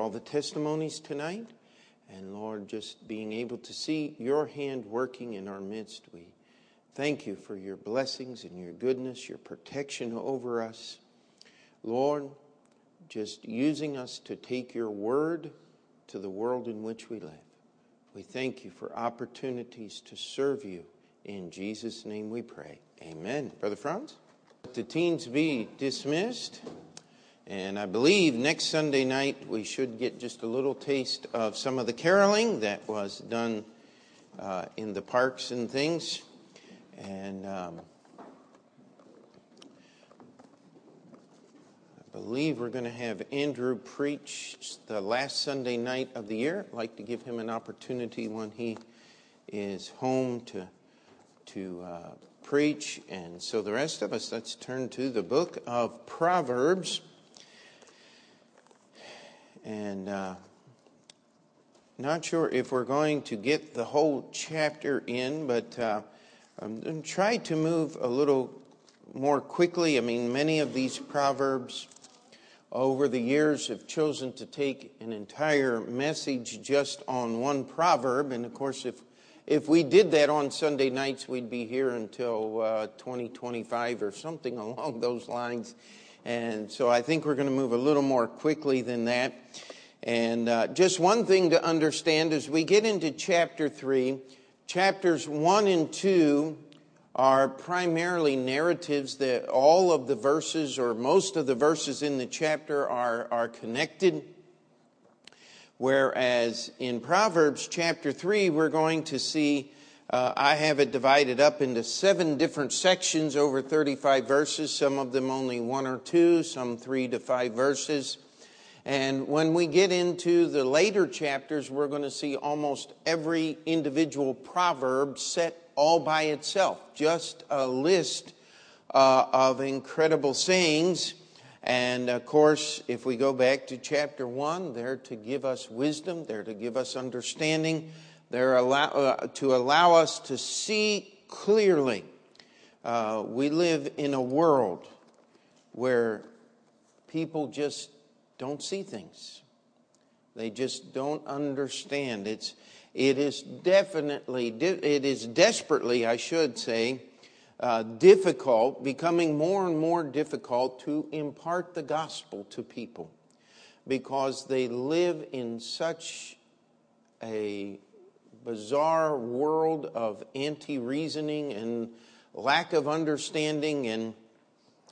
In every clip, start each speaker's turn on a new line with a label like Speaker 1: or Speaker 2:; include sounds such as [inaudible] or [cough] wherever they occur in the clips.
Speaker 1: all the testimonies tonight. And Lord, just being able to see your hand working in our midst, we thank you for your blessings and your goodness, your protection over us. Lord, just using us to take your word to the world in which we live. We thank you for opportunities to serve you. In Jesus' name we pray. Amen. Brother Franz? The teens be dismissed. And I believe next Sunday night we should get just a little taste of some of the caroling that was done uh, in the parks and things. And um, I believe we're going to have Andrew preach the last Sunday night of the year. I'd like to give him an opportunity when he is home to to uh, preach. And so the rest of us, let's turn to the book of Proverbs. And uh, not sure if we're going to get the whole chapter in, but uh, I'm try to move a little more quickly. I mean, many of these Proverbs over the years have chosen to take an entire message just on one proverb. And of course, if if we did that on Sunday nights, we'd be here until uh, 2025 or something [laughs] along those lines. And so I think we're going to move a little more quickly than that. And uh, just one thing to understand as we get into chapter 3, chapters 1 and 2 are primarily narratives that all of the verses or most of the verses in the chapter are, are connected. Whereas in Proverbs chapter 3, we're going to see, uh, I have it divided up into seven different sections over 35 verses, some of them only one or two, some three to five verses. And when we get into the later chapters, we're going to see almost every individual proverb set all by itself, just a list uh, of incredible sayings and of course, if we go back to chapter 1, they're to give us wisdom, they're to give us understanding, they're allow, uh, to allow us to see clearly. Uh, we live in a world where people just don't see things. They just don't understand. It's, it is definitely, it is desperately, I should say, uh, difficult, becoming more and more difficult to impart the gospel to people because they live in such a bizarre world of anti reasoning and lack of understanding, and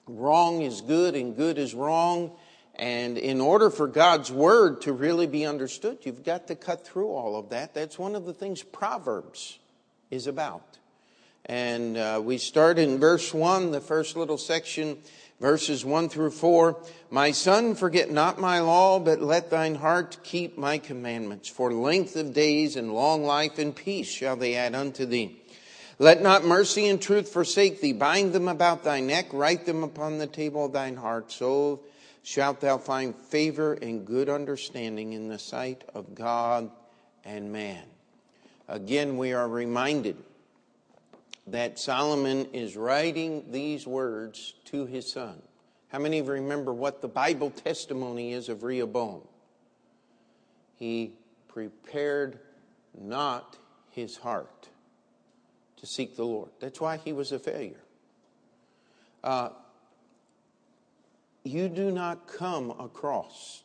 Speaker 1: wrong is good and good is wrong. And in order for God's word to really be understood, you've got to cut through all of that. That's one of the things Proverbs is about. And uh, we start in verse 1, the first little section, verses 1 through 4. My son, forget not my law, but let thine heart keep my commandments. For length of days and long life and peace shall they add unto thee. Let not mercy and truth forsake thee. Bind them about thy neck, write them upon the table of thine heart. So shalt thou find favor and good understanding in the sight of God and man. Again, we are reminded that Solomon is writing these words to his son. How many of you remember what the Bible testimony is of Rehoboam? He prepared not his heart to seek the Lord. That's why he was a failure. Uh, you do not come across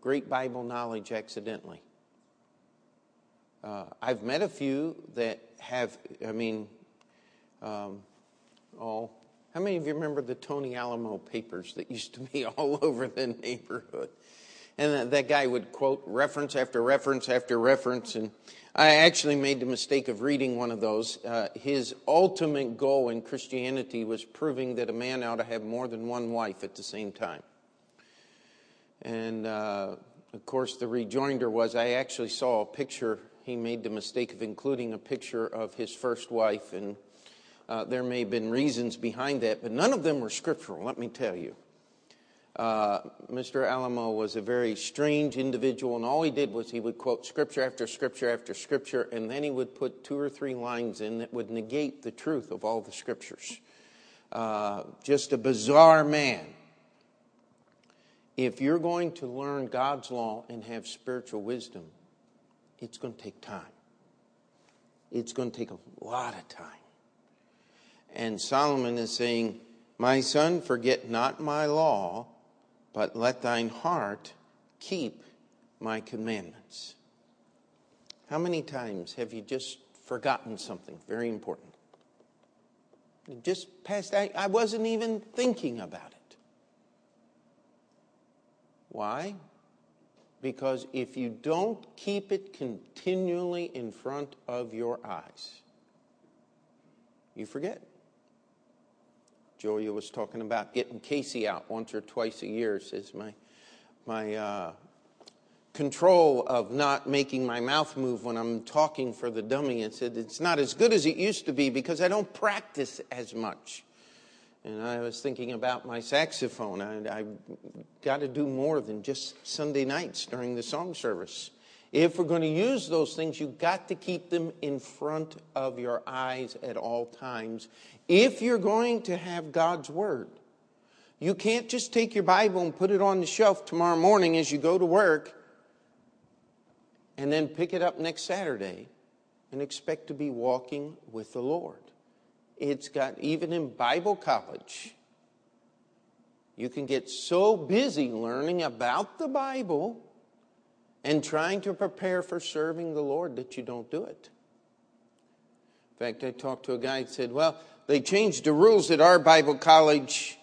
Speaker 1: great Bible knowledge accidentally. Uh, I've met a few that have, I mean, um, oh, how many of you remember the Tony Alamo papers that used to be [laughs] all over the neighborhood? And that, that guy would quote reference after reference after reference. And I actually made the mistake of reading one of those. Uh, his ultimate goal in Christianity was proving that a man ought to have more than one wife at the same time. And uh, of course, the rejoinder was I actually saw a picture. He made the mistake of including a picture of his first wife, and uh, there may have been reasons behind that, but none of them were scriptural, let me tell you. Uh, Mr. Alamo was a very strange individual, and all he did was he would quote scripture after scripture after scripture, and then he would put two or three lines in that would negate the truth of all the scriptures. Uh, just a bizarre man. if you're going to learn God's law and have spiritual wisdom, it's going to take time. It's going to take a lot of time. And Solomon is saying, My son, forget not my law, but let thine heart keep my commandments. How many times have you just forgotten something very important? It just passed, I, I wasn't even thinking about it. Why? Because if you don't keep it continually in front of your eyes, you forget. Julia was talking about getting Casey out once or twice a year. Says my my uh, control of not making my mouth move when I'm talking for the dummy. It said it's not as good as it used to be because I don't practice as much. And I was thinking about my saxophone. I, I got to do more than just Sunday nights during the song service. If we're going to use those things, you've got to keep them in front of your eyes at all times. If you're going to have God's Word, you can't just take your Bible and put it on the shelf tomorrow morning as you go to work and then pick it up next Saturday and expect to be walking with the Lord. It's got, even in Bible college, you can get so busy learning about the Bible and trying to prepare for serving the Lord that you don't do it. In fact, I talked to a guy that said, Well, they changed the rules at our Bible college,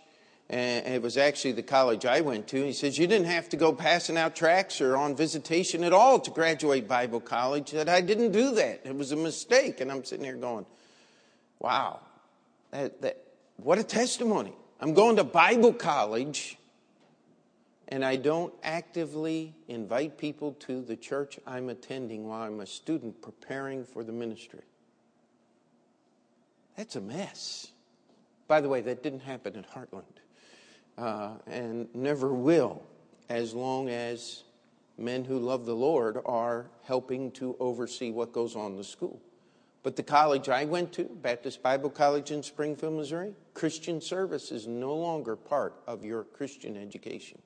Speaker 1: and it was actually the college I went to. He says, You didn't have to go passing out tracts or on visitation at all to graduate Bible college. That I didn't do that. It was a mistake. And I'm sitting here going, Wow, that, that, what a testimony. I'm going to Bible college and I don't actively invite people to the church I'm attending while I'm a student preparing for the ministry. That's a mess. By the way, that didn't happen at Heartland uh, and never will as long as men who love the Lord are helping to oversee what goes on in the school. But the college I went to, Baptist Bible College in Springfield, Missouri, Christian service is no longer part of your Christian education.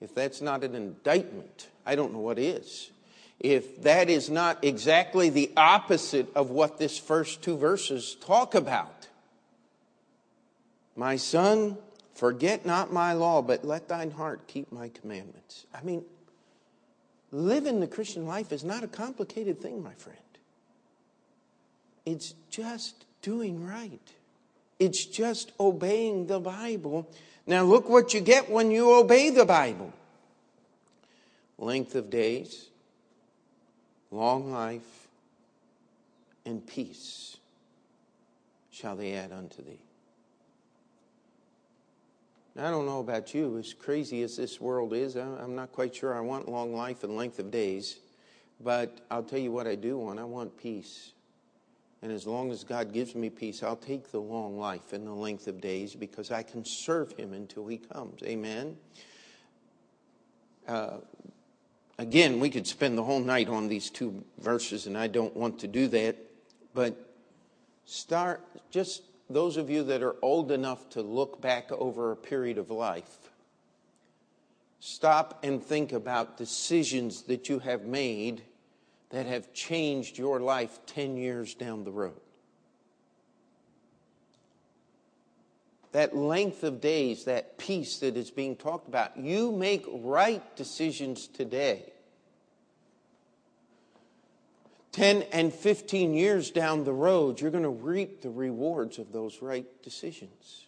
Speaker 1: If that's not an indictment, I don't know what is. If that is not exactly the opposite of what this first two verses talk about. My son, forget not my law, but let thine heart keep my commandments. I mean, living the Christian life is not a complicated thing, my friend. It's just doing right. It's just obeying the Bible now, look what you get when you obey the Bible length of days, long life, and peace shall they add unto thee. Now, I don't know about you, as crazy as this world is, I'm not quite sure I want long life and length of days, but I'll tell you what I do want I want peace. And as long as God gives me peace, I'll take the long life and the length of days because I can serve Him until He comes. Amen. Uh, again, we could spend the whole night on these two verses, and I don't want to do that. But start, just those of you that are old enough to look back over a period of life, stop and think about decisions that you have made that have changed your life 10 years down the road. That length of days, that peace that is being talked about, you make right decisions today. 10 and 15 years down the road, you're going to reap the rewards of those right decisions.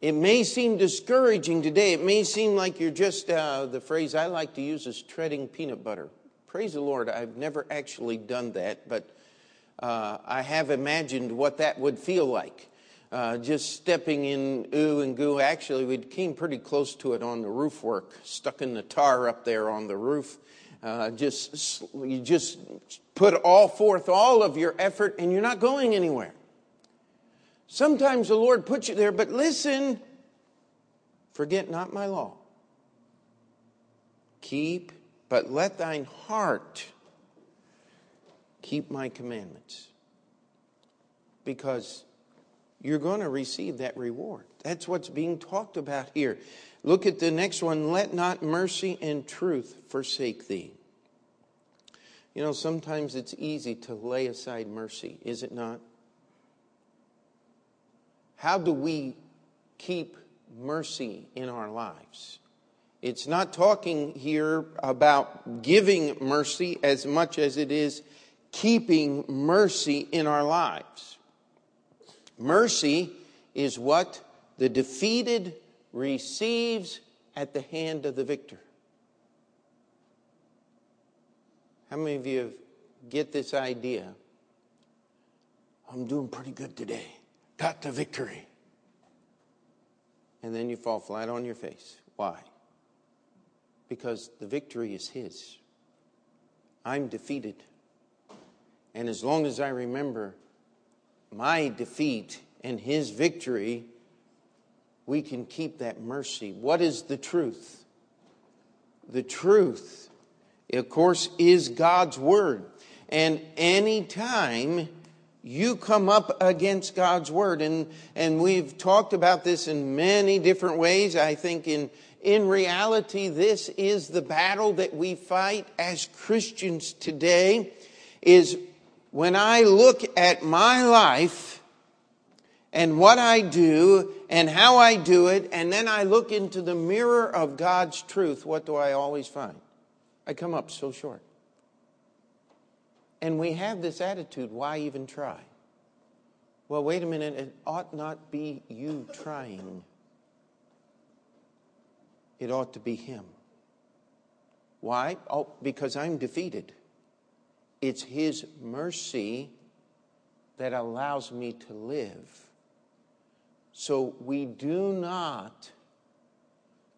Speaker 1: It may seem discouraging today. It may seem like you're just, uh, the phrase I like to use is treading peanut butter praise the Lord, I've never actually done that, but uh, I have imagined what that would feel like. Uh, just stepping in ooh and goo. Actually, we came pretty close to it on the roof work, stuck in the tar up there on the roof. Uh, just you just put all forth all of your effort, and you're not going anywhere. Sometimes the Lord puts you there, but listen, forget not my law. Keep but let thine heart keep my commandments. Because you're going to receive that reward. That's what's being talked about here. Look at the next one. Let not mercy and truth forsake thee. You know, sometimes it's easy to lay aside mercy, is it not? How do we keep mercy in our lives? It's not talking here about giving mercy as much as it is keeping mercy in our lives. Mercy is what the defeated receives at the hand of the victor. How many of you get this idea? I'm doing pretty good today. Got the victory. And then you fall flat on your face. Why? Because the victory is His. I'm defeated. And as long as I remember my defeat and His victory, we can keep that mercy. What is the truth? The truth, of course, is God's Word. And any time you come up against God's Word, and, and we've talked about this in many different ways, I think in, in reality, this is the battle that we fight as Christians today, is when I look at my life, and what I do and how I do it, and then I look into the mirror of God's truth, what do I always find? I come up so short. And we have this attitude why even try? Well, wait a minute, it ought not be you trying, it ought to be Him. Why? Oh, because I'm defeated. It's His mercy that allows me to live. So we do not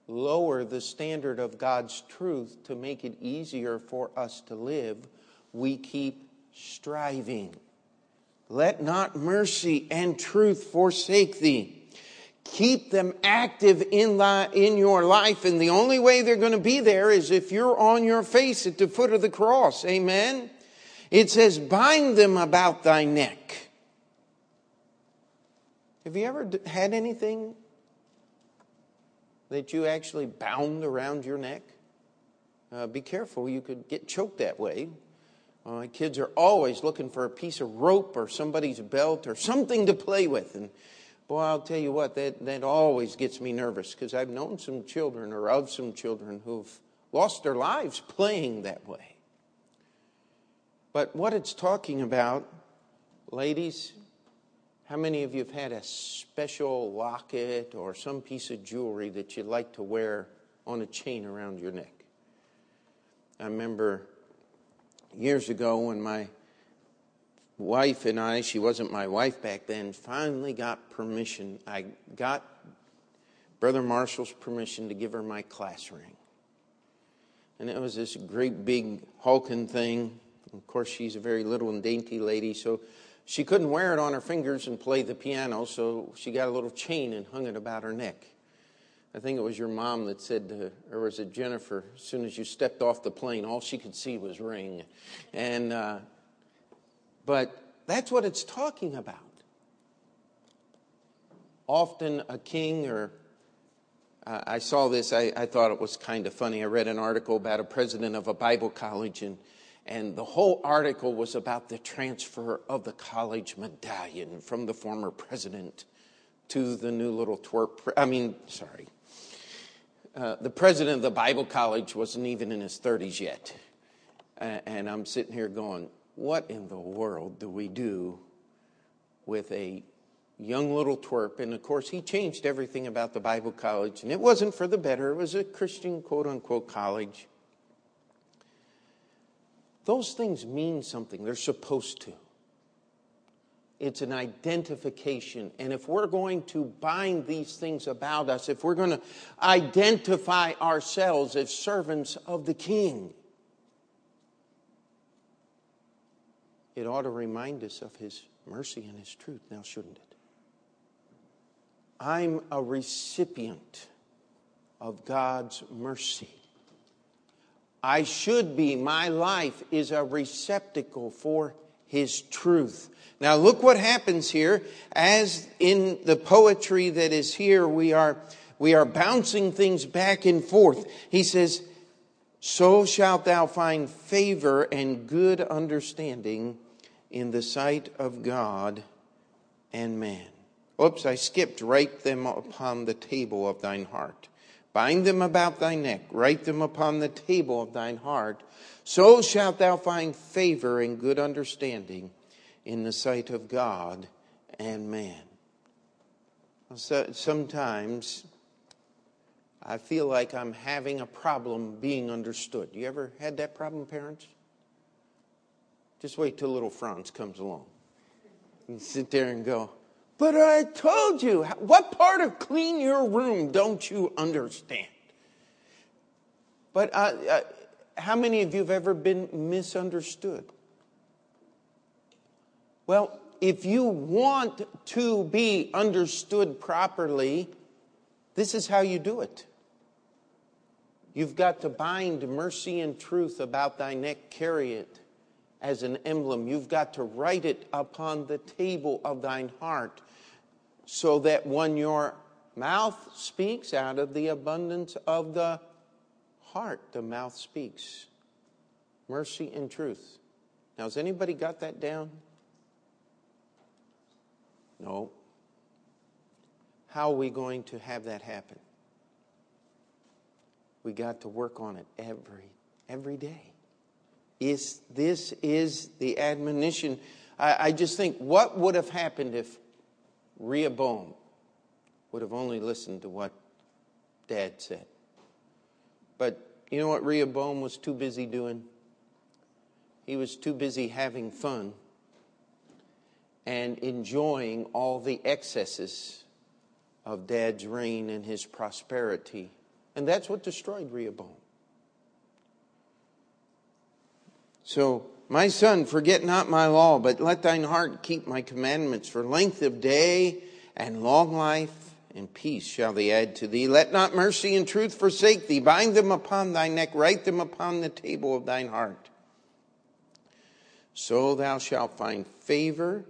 Speaker 1: lower the standard of God's truth to make it easier for us to live. We keep striving. Let not mercy and truth forsake thee. Keep them active in, li- in your life, and the only way they're going to be there is if you're on your face at the foot of the cross. Amen? It says, bind them about thy neck. Have you ever had anything that you actually bound around your neck? Uh, be careful, you could get choked that way. Uh, kids are always looking for a piece of rope or somebody's belt or something to play with. And boy, I'll tell you what, that, that always gets me nervous because I've known some children or of some children who've lost their lives playing that way. But what it's talking about, ladies, how many of you have had a special locket or some piece of jewelry that you'd like to wear on a chain around your neck? I remember years ago when my wife and I, she wasn't my wife back then, finally got permission. I got Brother Marshall's permission to give her my class ring. And it was this great big hulking thing. Of course, she's a very little and dainty lady, so she couldn't wear it on her fingers and play the piano, so she got a little chain and hung it about her neck. I think it was your mom that said to or was it Jennifer, as soon as you stepped off the plane, all she could see was ring. And, uh, but that's what it's talking about. Often a king or uh, I saw this, I, I thought it was kind of funny. I read an article about a president of a Bible college, and and the whole article was about the transfer of the college medallion from the former president to the new little twerp. I mean, sorry. Uh, the president of the Bible college wasn't even in his 30s yet. And I'm sitting here going, what in the world do we do with a young little twerp? And of course, he changed everything about the Bible college. And it wasn't for the better, it was a Christian quote unquote college. Those things mean something, they're supposed to. It's an identification. And if we're going to bind these things about us, if we're going to identify ourselves as servants of the King, it ought to remind us of His mercy and His truth, now shouldn't it? I'm a recipient of God's mercy. I should be, my life is a receptacle for his truth. Now look what happens here. As in the poetry that is here, we are, we are bouncing things back and forth. He says, so shalt thou find favor and good understanding in the sight of God and man. Oops, I skipped. Write them upon the table of thine heart. Bind them about thy neck. Write them upon the table of thine heart. So shalt thou find favor and good understanding in the sight of God and man. So, sometimes I feel like I'm having a problem being understood. You ever had that problem, parents? Just wait till little Franz comes along. and sit there and go, But I told you, what part of clean your room don't you understand? But uh, uh, how many of you have ever been misunderstood? Well, if you want to be understood properly, this is how you do it. You've got to bind mercy and truth about thy neck, carry it as an emblem. You've got to write it upon the table of thine heart, so that when your mouth speaks out of the abundance of the heart, the mouth speaks. Mercy and truth. Now, has anybody got that down? No. How are we going to have that happen? We got to work on it every every day. Is this is the admonition? I, I just think what would have happened if Rehoboam would have only listened to what Dad said. But you know what Rehoboam was too busy doing? He was too busy having fun and enjoying all the excesses of Dad's reign and his prosperity and that's what destroyed Rehoboam. So, my son, forget not my law, but let thine heart keep my commandments. For length of day and long life and peace shall they add to thee. Let not mercy and truth forsake thee. Bind them upon thy neck, write them upon the table of thine heart. So thou shalt find favor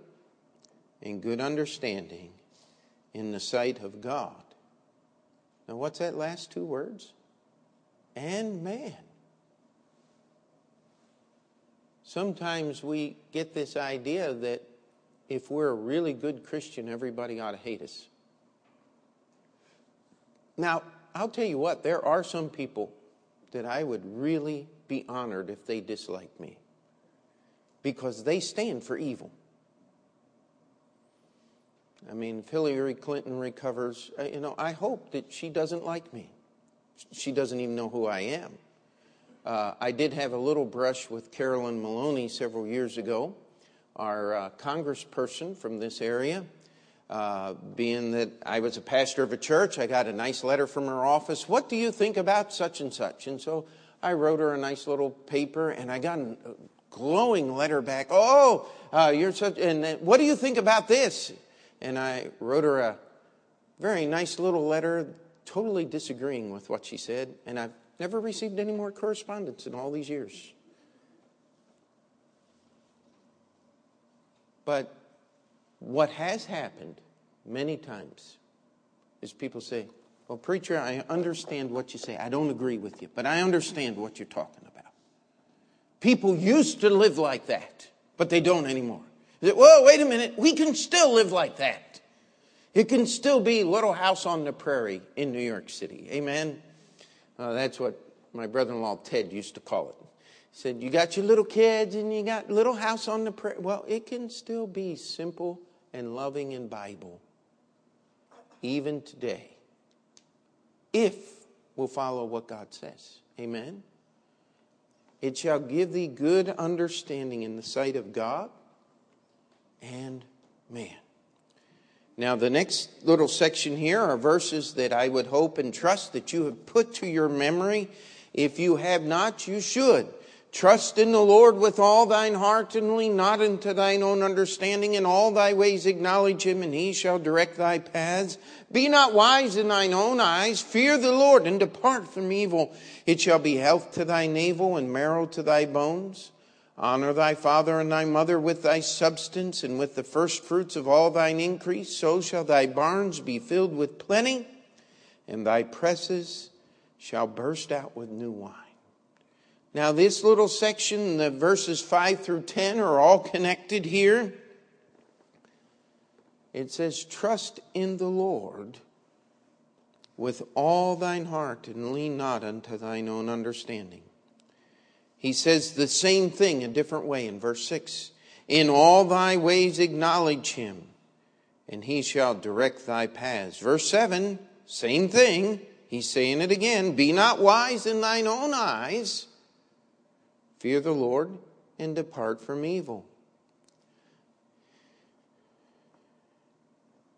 Speaker 1: and good understanding in the sight of God now, what's that last two words? And man. Sometimes we get this idea that if we're a really good Christian, everybody ought to hate us. Now, I'll tell you what, there are some people that I would really be honored if they disliked me because they stand for evil. I mean, if Hillary Clinton recovers, uh, you know, I hope that she doesn't like me. She doesn't even know who I am. Uh, I did have a little brush with Carolyn Maloney several years ago, our uh, congressperson from this area. Uh, being that I was a pastor of a church, I got a nice letter from her office. What do you think about such and such? And so I wrote her a nice little paper, and I got a glowing letter back. Oh, uh, you're such, and what do you think about this? and I wrote her a very nice little letter, totally disagreeing with what she said, and I've never received any more correspondence in all these years. But what has happened many times is people say, Well, preacher, I understand what you say. I don't agree with you, but I understand what you're talking about. People used to live like that, but they don't anymore. well wait a minute. We can still live like that. It can still be Little House on the Prairie in New York City. Amen. Uh, that's what my brother-in-law Ted used to call it. He said, "You got your little kids and you got Little House on the Prairie." Well, it can still be simple and loving and Bible, even today, if we'll follow what God says. Amen. It shall give thee good understanding in the sight of God and man. Now, the next little section here are verses that I would hope and trust that you have put to your memory. If you have not, you should. Trust in the Lord with all thine heart and lean not into thine own understanding. In all thy ways acknowledge him and he shall direct thy paths. Be not wise in thine own eyes. Fear the Lord and depart from evil. It shall be health to thy navel and marrow to thy bones. Honor thy father and thy mother with thy substance and with the firstfruits of all thine increase. So shall thy barns be filled with plenty, and thy presses shall burst out with new wine. Now, this little section, the verses 5 through 10, are all connected here. It says, Trust in the Lord with all thine heart, and lean not unto thine own understanding. He says the same thing a different way in verse 6. In all thy ways acknowledge him, and he shall direct thy paths. Verse 7, same thing. He's saying it again. Be not wise in thine own eyes. Fear the Lord and depart from evil.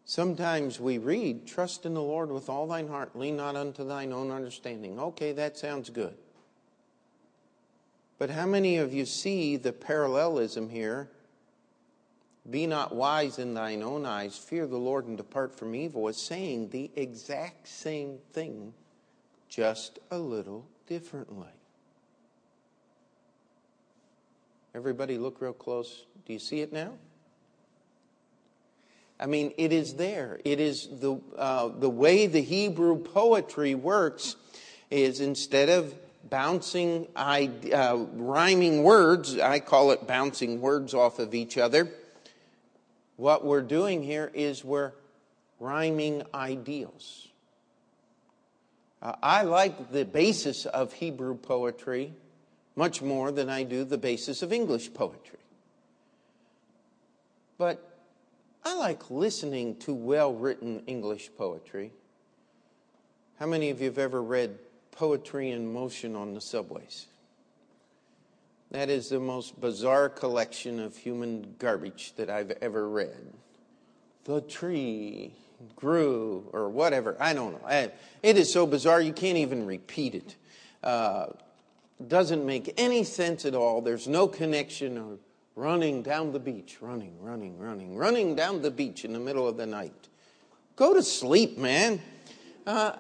Speaker 1: Sometimes we read, Trust in the Lord with all thine heart, lean not unto thine own understanding. Okay, that sounds good. But how many of you see the parallelism here? Be not wise in thine own eyes, fear the Lord and depart from evil, is saying the exact same thing, just a little differently. Everybody look real close. Do you see it now? I mean, it is there. It is the, uh, the way the Hebrew poetry works is instead of bouncing, uh, rhyming words. I call it bouncing words off of each other. What we're doing here is we're rhyming ideals. Uh, I like the basis of Hebrew poetry much more than I do the basis of English poetry. But I like listening to well written English poetry. How many of you have ever read poetry in motion on the subways. That is the most bizarre collection of human garbage that I've ever read. The tree grew, or whatever. I don't know. It is so bizarre you can't even repeat it. Uh, doesn't make any sense at all. There's no connection of running down the beach, running, running, running, running down the beach in the middle of the night. Go to sleep, man. Uh,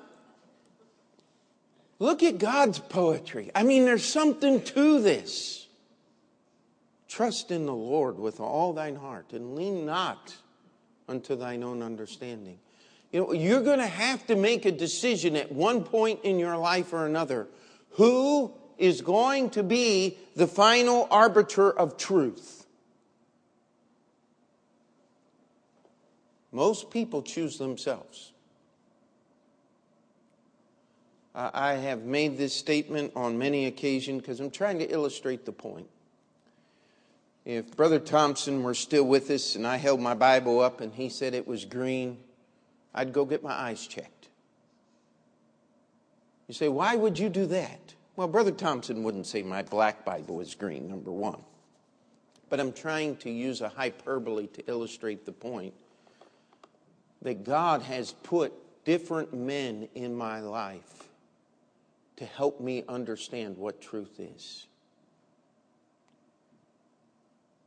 Speaker 1: Look at God's poetry. I mean, there's something to this. Trust in the Lord with all thine heart and lean not unto thine own understanding. You know, you're going to have to make a decision at one point in your life or another. Who is going to be the final arbiter of truth? Most people choose themselves. Uh, I have made this statement on many occasions because I'm trying to illustrate the point. If Brother Thompson were still with us and I held my Bible up and he said it was green, I'd go get my eyes checked. You say, why would you do that? Well, Brother Thompson wouldn't say my black Bible is green, number one. But I'm trying to use a hyperbole to illustrate the point that God has put different men in my life to help me understand what truth is.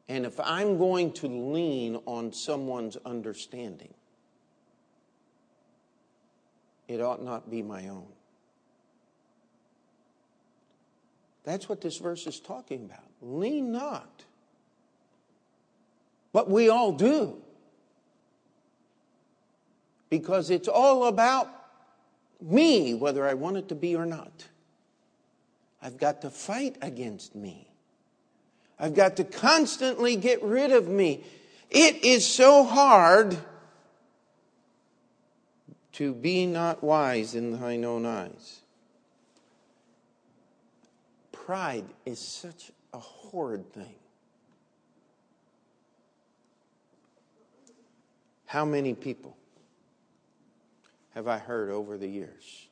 Speaker 1: And if I'm going to lean on someone's understanding, it ought not be my own. That's what this verse is talking about. Lean not. But we all do. Because it's all about me, whether I want it to be or not. I've got to fight against me. I've got to constantly get rid of me. It is so hard to be not wise in thine own eyes. Pride is such a horrid thing. How many people have I heard over the years?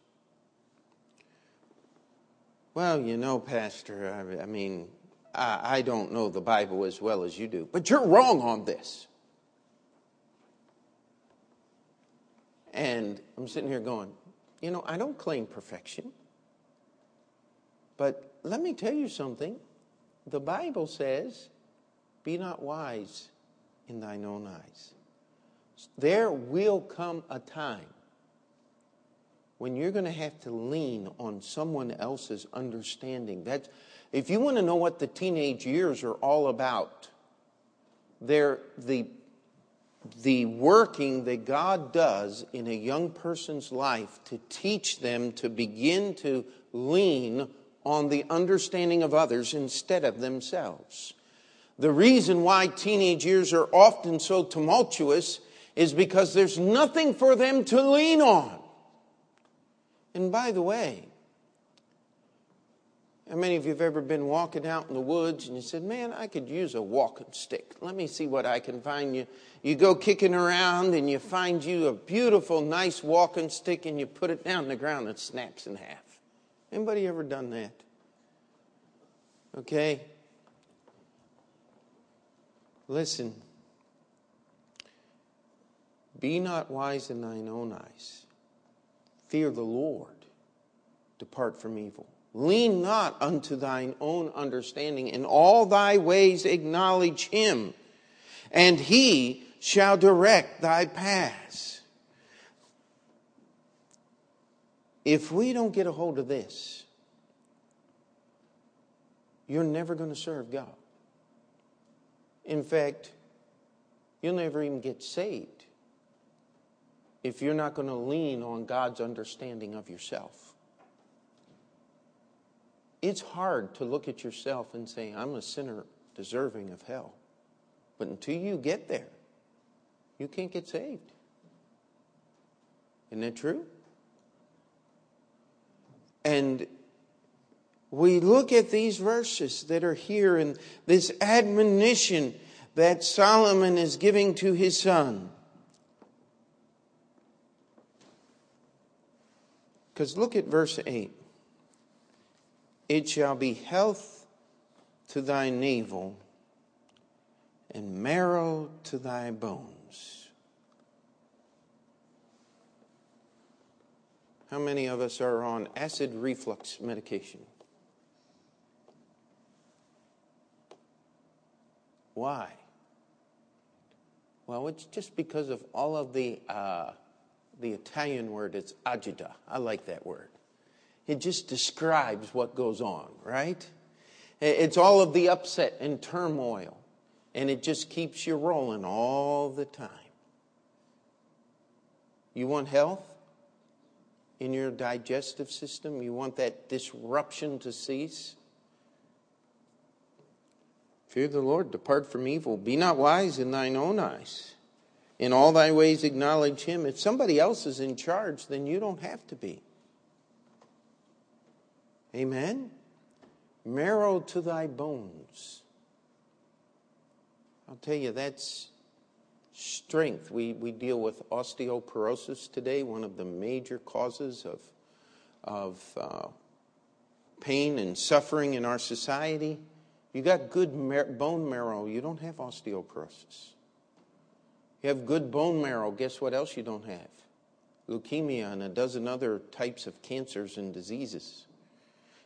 Speaker 1: Well, you know, Pastor, I, I mean, I, I don't know the Bible as well as you do, but you're wrong on this. And I'm sitting here going, you know, I don't claim perfection. But let me tell you something. The Bible says, be not wise in thine own eyes. There will come a time when you're going to have to lean on someone else's understanding. That's, if you want to know what the teenage years are all about, they're the, the working that God does in a young person's life to teach them to begin to lean on the understanding of others instead of themselves. The reason why teenage years are often so tumultuous is because there's nothing for them to lean on. And by the way, how many of you have ever been walking out in the woods and you said, Man, I could use a walking stick. Let me see what I can find you. You go kicking around and you find you a beautiful, nice walking stick and you put it down the ground and it snaps in half. Anybody ever done that? Okay? Listen. Be not wise in thine own eyes. Fear the Lord. Depart from evil. Lean not unto thine own understanding. In all thy ways acknowledge him, and he shall direct thy paths. If we don't get a hold of this, you're never going to serve God. In fact, you'll never even get saved if you're not going to lean on God's understanding of yourself it's hard to look at yourself and say, I'm a sinner deserving of hell. But until you get there, you can't get saved. Isn't that true? And we look at these verses that are here and this admonition that Solomon is giving to his son. Because look at verse 8. It shall be health to thy navel and marrow to thy bones. How many of us are on acid reflux medication? Why? Well, it's just because of all of the uh, the Italian word. It's agita. I like that word. It just describes what goes on, right? It's all of the upset and turmoil, and it just keeps you rolling all the time. You want health in your digestive system? You want that disruption to cease? Fear the Lord, depart from evil. Be not wise in thine own eyes. In all thy ways acknowledge him. If somebody else is in charge, then you don't have to be. Amen? Marrow to thy bones. I'll tell you, that's strength. We, we deal with osteoporosis today, one of the major causes of, of uh, pain and suffering in our society. You got good bone marrow, you don't have osteoporosis. You have good bone marrow, guess what else you don't have? Leukemia and a dozen other types of cancers and diseases.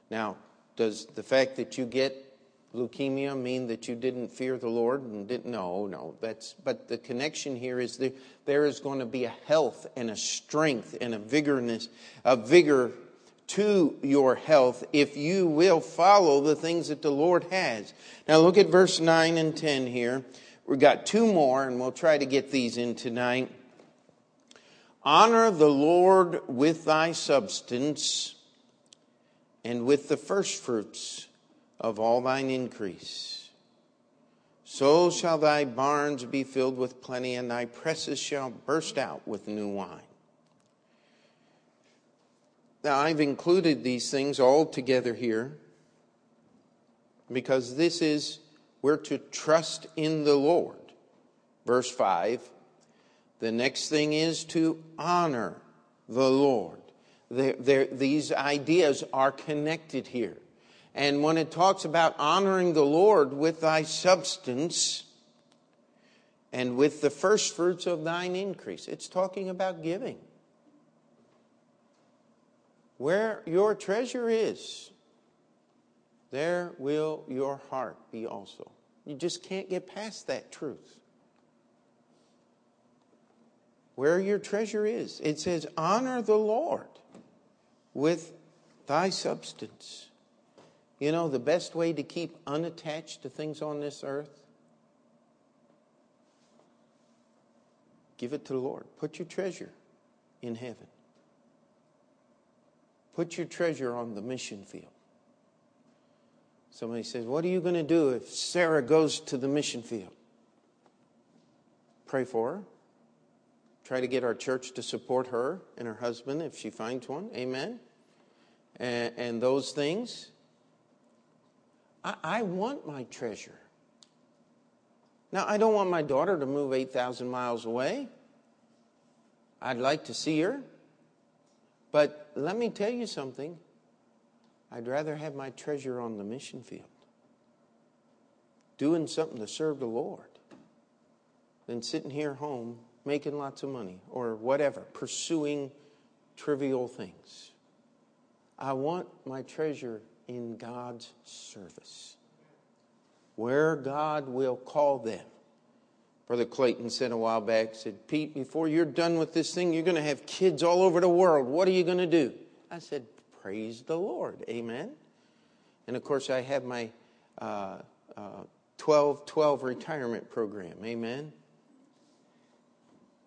Speaker 1: Now, does the fact that you get leukemia mean that you didn't fear the Lord and didn't? No, no. That's but the connection here is that there is going to be a health and a strength and a vigorness, a vigor to your health if you will follow the things that the Lord has. Now look at verse 9 and 10 here. We've got two more, and we'll try to get these in tonight. Honor the Lord with thy substance and with the firstfruits of all thine increase. So shall thy barns be filled with plenty, and thy presses shall burst out with new wine. Now, I've included these things all together here because this is, we're to trust in the Lord. Verse 5. The next thing is to honor the Lord. They're, they're, these ideas are connected here. And when it talks about honoring the Lord with thy substance and with the first fruits of thine increase, it's talking about giving. Where your treasure is, there will your heart be also. You just can't get past that truth. Where your treasure is, it says, honor the Lord with thy substance. You know, the best way to keep unattached to things on this earth? Give it to the Lord. Put your treasure in heaven. Put your treasure on the mission field. Somebody says, What are you going to do if Sarah goes to the mission field? Pray for her. Try to get our church to support her and her husband if she finds one. Amen. And, and those things. I, I want my treasure. Now, I don't want my daughter to move 8,000 miles away. I'd like to see her. But let me tell you something. I'd rather have my treasure on the mission field, doing something to serve the Lord, than sitting here home making lots of money or whatever, pursuing trivial things. I want my treasure in God's service, where God will call them. Brother Clayton said a while back, said, Pete, before you're done with this thing, you're going to have kids all over the world. What are you going to do? I said, Praise the Lord. Amen. And of course, I have my uh, uh, 12 12 retirement program. Amen.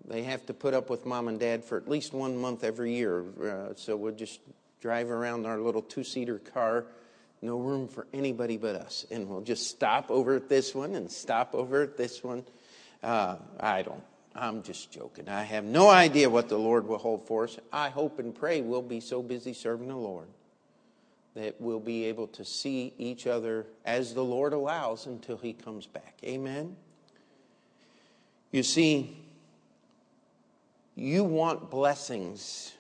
Speaker 1: They have to put up with mom and dad for at least one month every year. Uh, so we'll just drive around our little two seater car, no room for anybody but us. And we'll just stop over at this one and stop over at this one. Uh, I don't, I'm just joking. I have no idea what the Lord will hold for us. I hope and pray we'll be so busy serving the Lord that we'll be able to see each other as the Lord allows until He comes back. Amen. You see, you want blessings.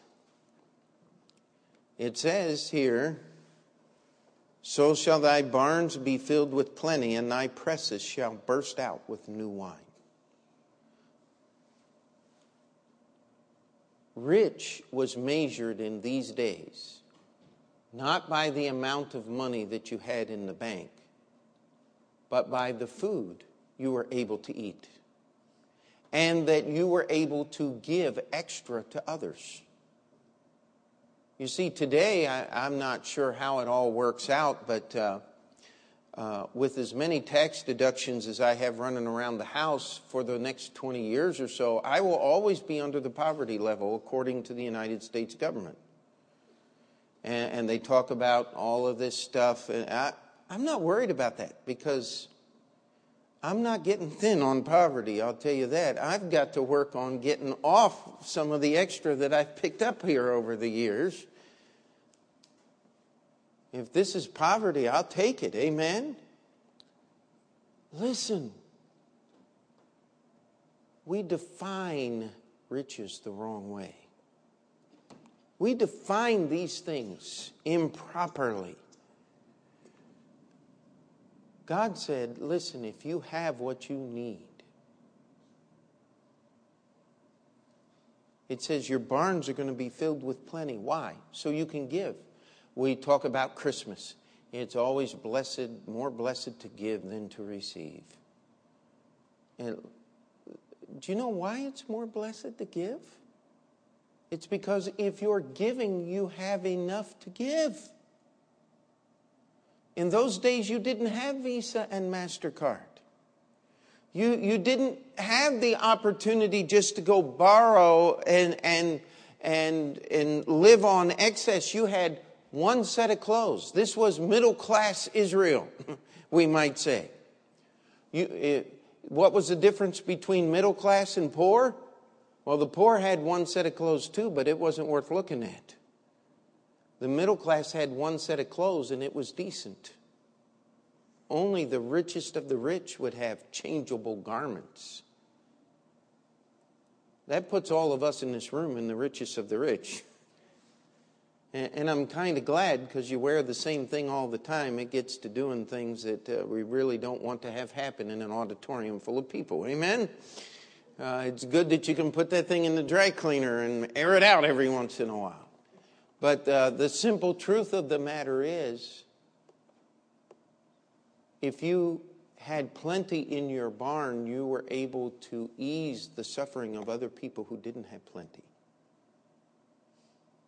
Speaker 1: It says here, So shall thy barns be filled with plenty, and thy presses shall burst out with new wine. Rich was measured in these days not by the amount of money that you had in the bank, but by the food you were able to eat and that you were able to give extra to others. You see, today, I, am not sure how it all works out, but uh, Uh, with as many tax deductions as I have running around the house for the next 20 years or so, I will always be under the poverty level according to the United States government. And, and they talk about all of this stuff. And I, I'm not worried about that because I'm not getting thin on poverty, I'll tell you that. I've got to work on getting off some of the extra that I've picked up here over the years. If this is poverty, I'll take it. Amen? Listen, we define riches the wrong way. We define these things improperly. God said, listen, if you have what you need, it says your barns are going to be filled with plenty. Why? So you can give. We talk about Christmas. It's always blessed, more blessed to give than to receive. And do you know why it's more blessed to give? It's because if you're giving, you have enough to give. In those days, you didn't have Visa and MasterCard. You, you didn't have the opportunity just to go borrow and, and, and, and live on excess. You had one set of clothes. This was middle class Israel, [laughs] we might say. You, it, what was the difference between middle class and poor? Well, the poor had one set of clothes too, but it wasn't worth looking at. The middle class had one set of clothes and it was decent. Only the richest of the rich would have changeable garments. That puts all of us in this room in the richest of the rich. [laughs] And, I'm kind of glad because you wear the same thing all the time. It gets to doing things that uh, we really don't want to have happen in an auditorium full of people. Amen? Uh, it's good that you can put that thing in the dry cleaner and air it out every once in a while. But uh, the simple truth of the matter is if you had plenty in your barn, you were able to ease the suffering of other people who didn't have plenty.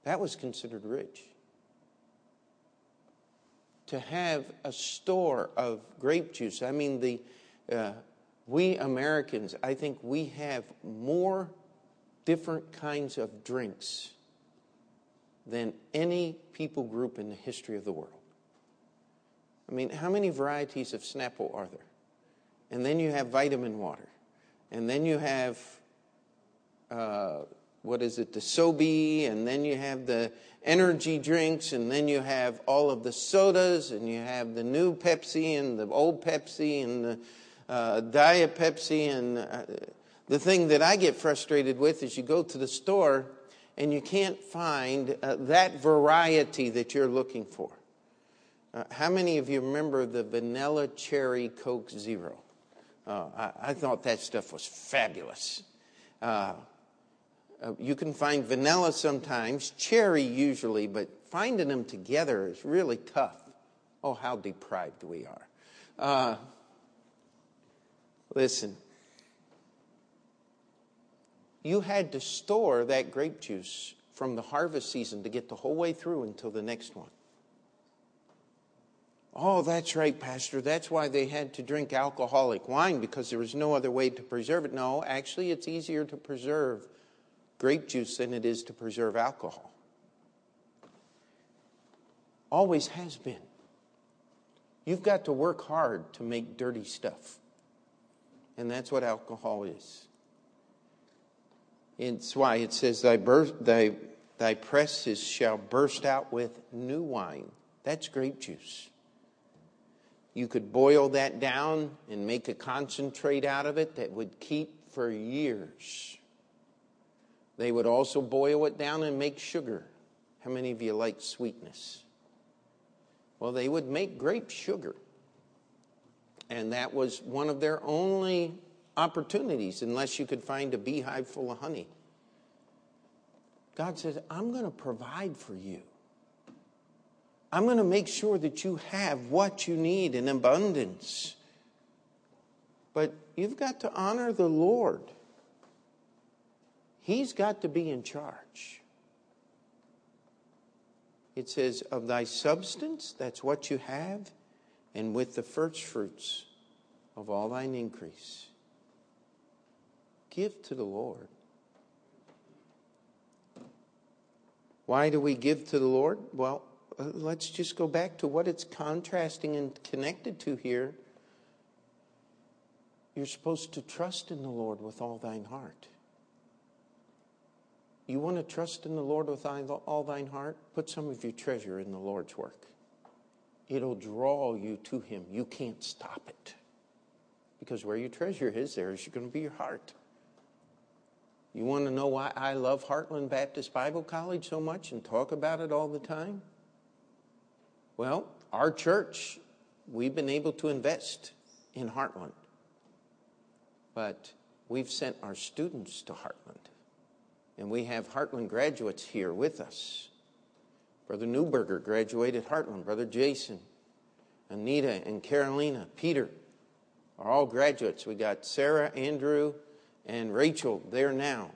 Speaker 1: That was considered rich. to have a store of grape juice. I mean, the, uh, we Americans, I think we have more different kinds of drinks than any people group in the history of the world. I mean, how many varieties of Snapple are there? And then you have vitamin water. And then you have, uh, what is it, the SoBe, and then you have the energy drinks, and then you have all of the sodas, and you have the new Pepsi, and the old Pepsi, and the uh, Diet Pepsi. And uh, the thing that I get frustrated with is you go to the store and you can't find uh, that variety that you're looking for. Uh, how many of you remember the vanilla cherry Coke Zero? Uh, I, I, thought that stuff was fabulous. Uh, you can find vanilla sometimes, cherry usually, but finding them together is really tough. Oh, how deprived we are. Uh, listen, you had to store that grape juice from the harvest season to get the whole way through until the next one. Oh, that's right, Pastor. That's why they had to drink alcoholic wine because there was no other way to preserve it. No, actually, it's easier to preserve grape juice than it is to preserve alcohol. Always has been. You've got to work hard to make dirty stuff. And that's what alcohol is. It's why it says, Thy, thy, thy presses shall burst out with new wine. That's grape juice. You could boil that down and make a concentrate out of it that would keep for years. They would also boil it down and make sugar. How many of you like sweetness? Well, they would make grape sugar. And that was one of their only opportunities, unless you could find a beehive full of honey. God says, I'm going to provide for you. I'm going to make sure that you have what you need in abundance. But you've got to honor the Lord. He's got to be in charge. It says, Of thy substance, that's what you have, and with the first fruits of all thine increase. Give to the Lord. Why do we give to the Lord? Well, uh, let's just go back to what it's contrasting and connected to here. You're supposed to trust in the Lord with all thine heart. You want to trust in the Lord with all thine heart? Put some of your treasure in the Lord's work. It'll draw you to Him. You can't stop it. Because where your treasure is, there is going to be your heart. You want to know why I love Heartland Baptist Bible College so much and talk about it all the time? Well, our church, we've been able to invest in Heartland, but we've sent our students to Heartland. And we have Heartland graduates here with us. Brother Newberger graduated Heartland. Brother Jason, Anita, and Carolina, Peter are all graduates. We got Sarah, Andrew, and Rachel there now.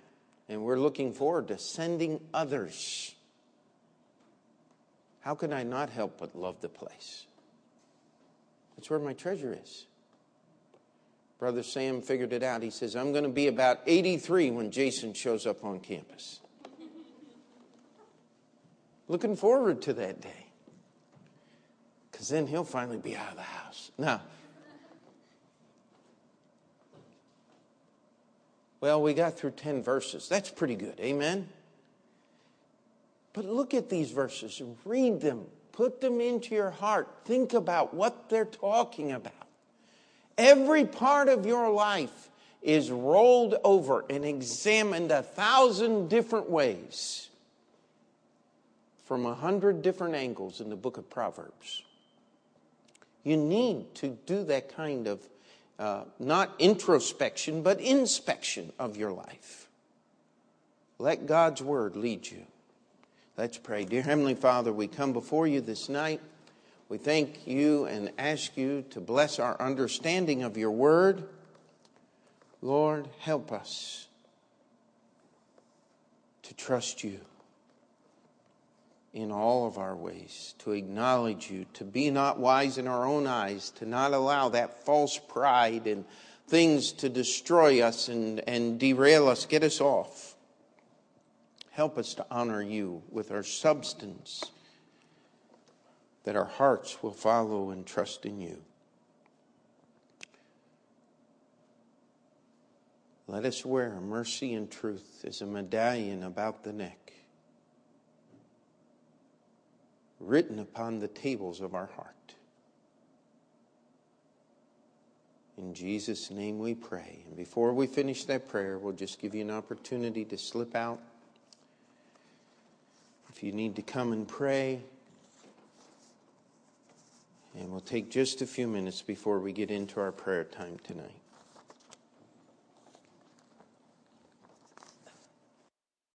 Speaker 1: And we're looking forward to sending others how can I not help but love the place? That's where my treasure is. Brother Sam figured it out. He says, I'm going to be about 83 when Jason shows up on campus. Looking forward to that day. Because then he'll finally be out of the house. Now, well, we got through 10 verses. That's pretty good. Amen? But look at these verses, read them, put them into your heart, think about what they're talking about. Every part of your life is rolled over and examined a thousand different ways from a hundred different angles in the book of Proverbs. You need to do that kind of uh, not introspection, but inspection of your life. Let God's word lead you. Let's pray. Dear Heavenly Father, we come before you this night. We thank you and ask you to bless our understanding of your word. Lord, help us to trust you in all of our ways, to acknowledge you, to be not wise in our own eyes, to not allow that false pride and things to destroy us and, and derail us, get us off. Help us to honor you with our substance, that our hearts will follow and trust in you. Let us wear mercy and truth as a medallion about the neck, written upon the tables of our heart. In Jesus' name we pray. And before we finish that prayer, we'll just give you an opportunity to slip out. If you need to come and pray, and we'll take just a few minutes before we get into our prayer time tonight.